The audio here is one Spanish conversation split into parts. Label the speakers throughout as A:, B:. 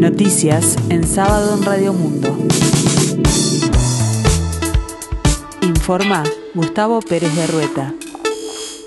A: Noticias en sábado en Radio Mundo. Informa Gustavo Pérez de Rueta.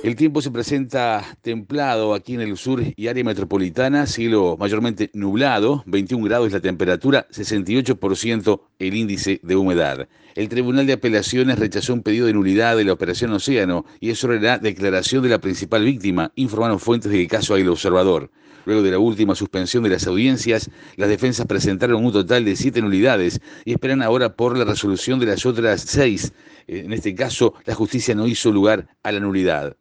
B: El tiempo se presenta templado aquí en el sur y área metropolitana, cielo mayormente nublado, 21 grados la temperatura, 68% el índice de humedad. El Tribunal de Apelaciones rechazó un pedido de nulidad de la Operación Océano y es sobre la declaración de la principal víctima, informaron fuentes del caso El Observador. Luego de la última suspensión de las audiencias, las defensas presentaron un total de siete nulidades y esperan ahora por la resolución de las otras seis. En este caso, la justicia no hizo lugar a la nulidad.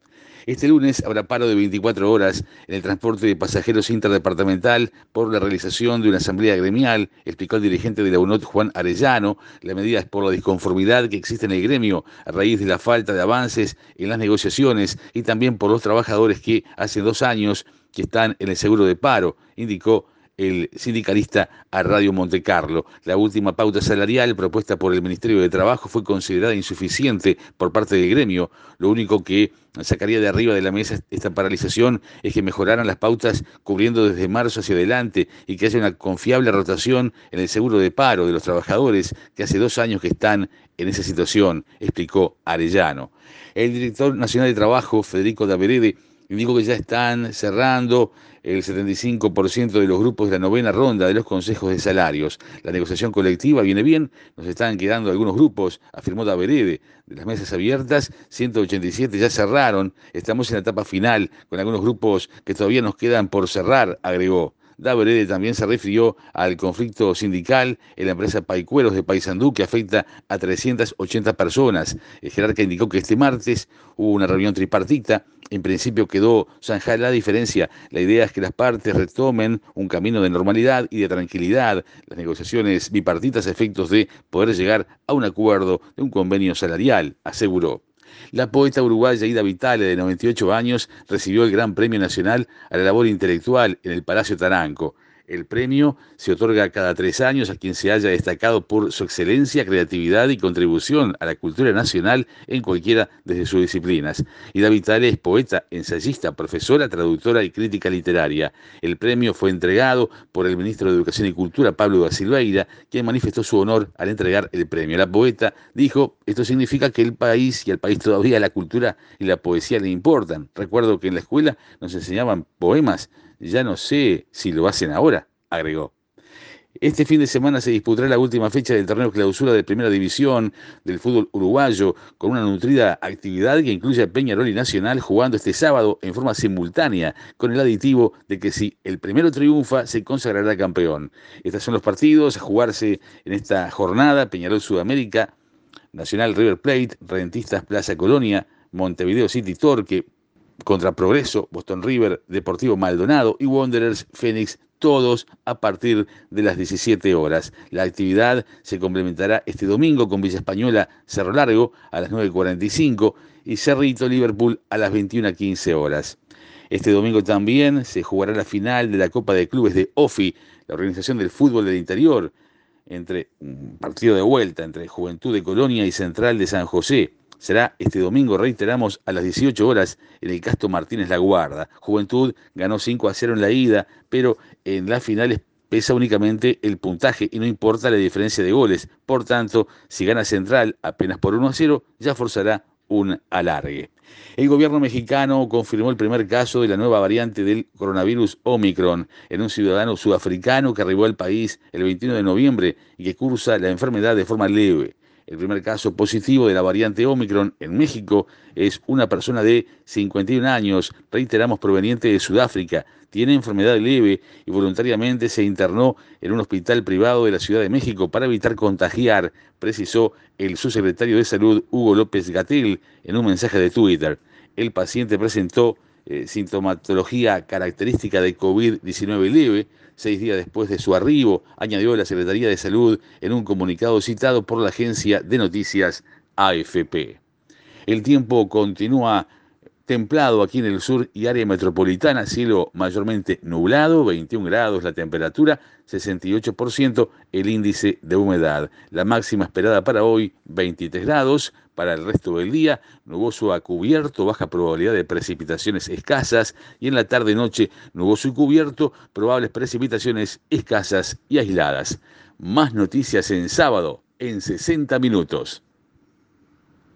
B: Este lunes habrá paro de 24 horas en el transporte de pasajeros interdepartamental por la realización de una asamblea gremial, explicó el dirigente de la UNOT Juan Arellano. La medida es por la disconformidad que existe en el gremio a raíz de la falta de avances en las negociaciones y también por los trabajadores que hace dos años que están en el seguro de paro, indicó el sindicalista a Radio Montecarlo. La última pauta salarial propuesta por el Ministerio de Trabajo fue considerada insuficiente por parte del gremio. Lo único que sacaría de arriba de la mesa esta paralización es que mejoraran las pautas cubriendo desde marzo hacia adelante y que haya una confiable rotación en el seguro de paro de los trabajadores que hace dos años que están en esa situación, explicó Arellano. El director nacional de Trabajo, Federico Daverede, indicó que ya están cerrando el 75% de los grupos de la novena ronda de los consejos de salarios. La negociación colectiva viene bien, nos están quedando algunos grupos, afirmó Daverede. De las mesas abiertas, 187 ya cerraron, estamos en la etapa final, con algunos grupos que todavía nos quedan por cerrar, agregó. Daverede también se refirió al conflicto sindical en la empresa Paicueros de Paysandú que afecta a 380 personas. El jerarca indicó que este martes hubo una reunión tripartita. En principio quedó zanjada la diferencia. La idea es que las partes retomen un camino de normalidad y de tranquilidad. Las negociaciones bipartitas a efectos de poder llegar a un acuerdo de un convenio salarial, aseguró. La poeta uruguaya Ida Vitale, de 98 años, recibió el Gran Premio Nacional a la Labor Intelectual en el Palacio Taranco. El premio se otorga cada tres años a quien se haya destacado por su excelencia, creatividad y contribución a la cultura nacional en cualquiera de sus disciplinas. Ida Vitale es poeta, ensayista, profesora, traductora y crítica literaria. El premio fue entregado por el ministro de Educación y Cultura, Pablo da Silveira, quien manifestó su honor al entregar el premio. La poeta dijo, esto significa que el país y al país todavía la cultura y la poesía le importan. Recuerdo que en la escuela nos enseñaban poemas ya no sé si lo hacen ahora, agregó. Este fin de semana se disputará la última fecha del torneo clausura de Primera División del fútbol uruguayo, con una nutrida actividad que incluye a Peñarol y Nacional jugando este sábado en forma simultánea, con el aditivo de que si el primero triunfa, se consagrará campeón. Estos son los partidos a jugarse en esta jornada: Peñarol Sudamérica, Nacional River Plate, Rentistas Plaza Colonia, Montevideo City Torque, contra Progreso, Boston River, Deportivo Maldonado y Wanderers Phoenix, todos a partir de las 17 horas. La actividad se complementará este domingo con Villa Española Cerro Largo a las 9.45 y Cerrito Liverpool a las 21.15 horas. Este domingo también se jugará la final de la Copa de Clubes de OFI, la Organización del Fútbol del Interior, entre un partido de vuelta entre Juventud de Colonia y Central de San José será este domingo, reiteramos, a las 18 horas en el Castro Martínez La Guarda. Juventud ganó 5 a 0 en la ida, pero en las finales pesa únicamente el puntaje y no importa la diferencia de goles. Por tanto, si gana Central apenas por 1 a 0, ya forzará un alargue. El gobierno mexicano confirmó el primer caso de la nueva variante del coronavirus Omicron en un ciudadano sudafricano que arribó al país el 21 de noviembre y que cursa la enfermedad de forma leve. El primer caso positivo de la variante Omicron en México es una persona de 51 años, reiteramos proveniente de Sudáfrica, tiene enfermedad leve y voluntariamente se internó en un hospital privado de la Ciudad de México para evitar contagiar, precisó el subsecretario de Salud Hugo López Gatel en un mensaje de Twitter. El paciente presentó eh, sintomatología característica de COVID-19 leve, seis días después de su arribo, añadió la Secretaría de Salud en un comunicado citado por la agencia de noticias AFP. El tiempo continúa templado aquí en el sur y área metropolitana, cielo mayormente nublado, 21 grados la temperatura, 68% el índice de humedad. La máxima esperada para hoy, 23 grados. Para el resto del día, nuboso a cubierto, baja probabilidad de precipitaciones escasas y en la tarde-noche, nuboso y cubierto, probables precipitaciones escasas y aisladas. Más noticias en sábado, en 60 minutos.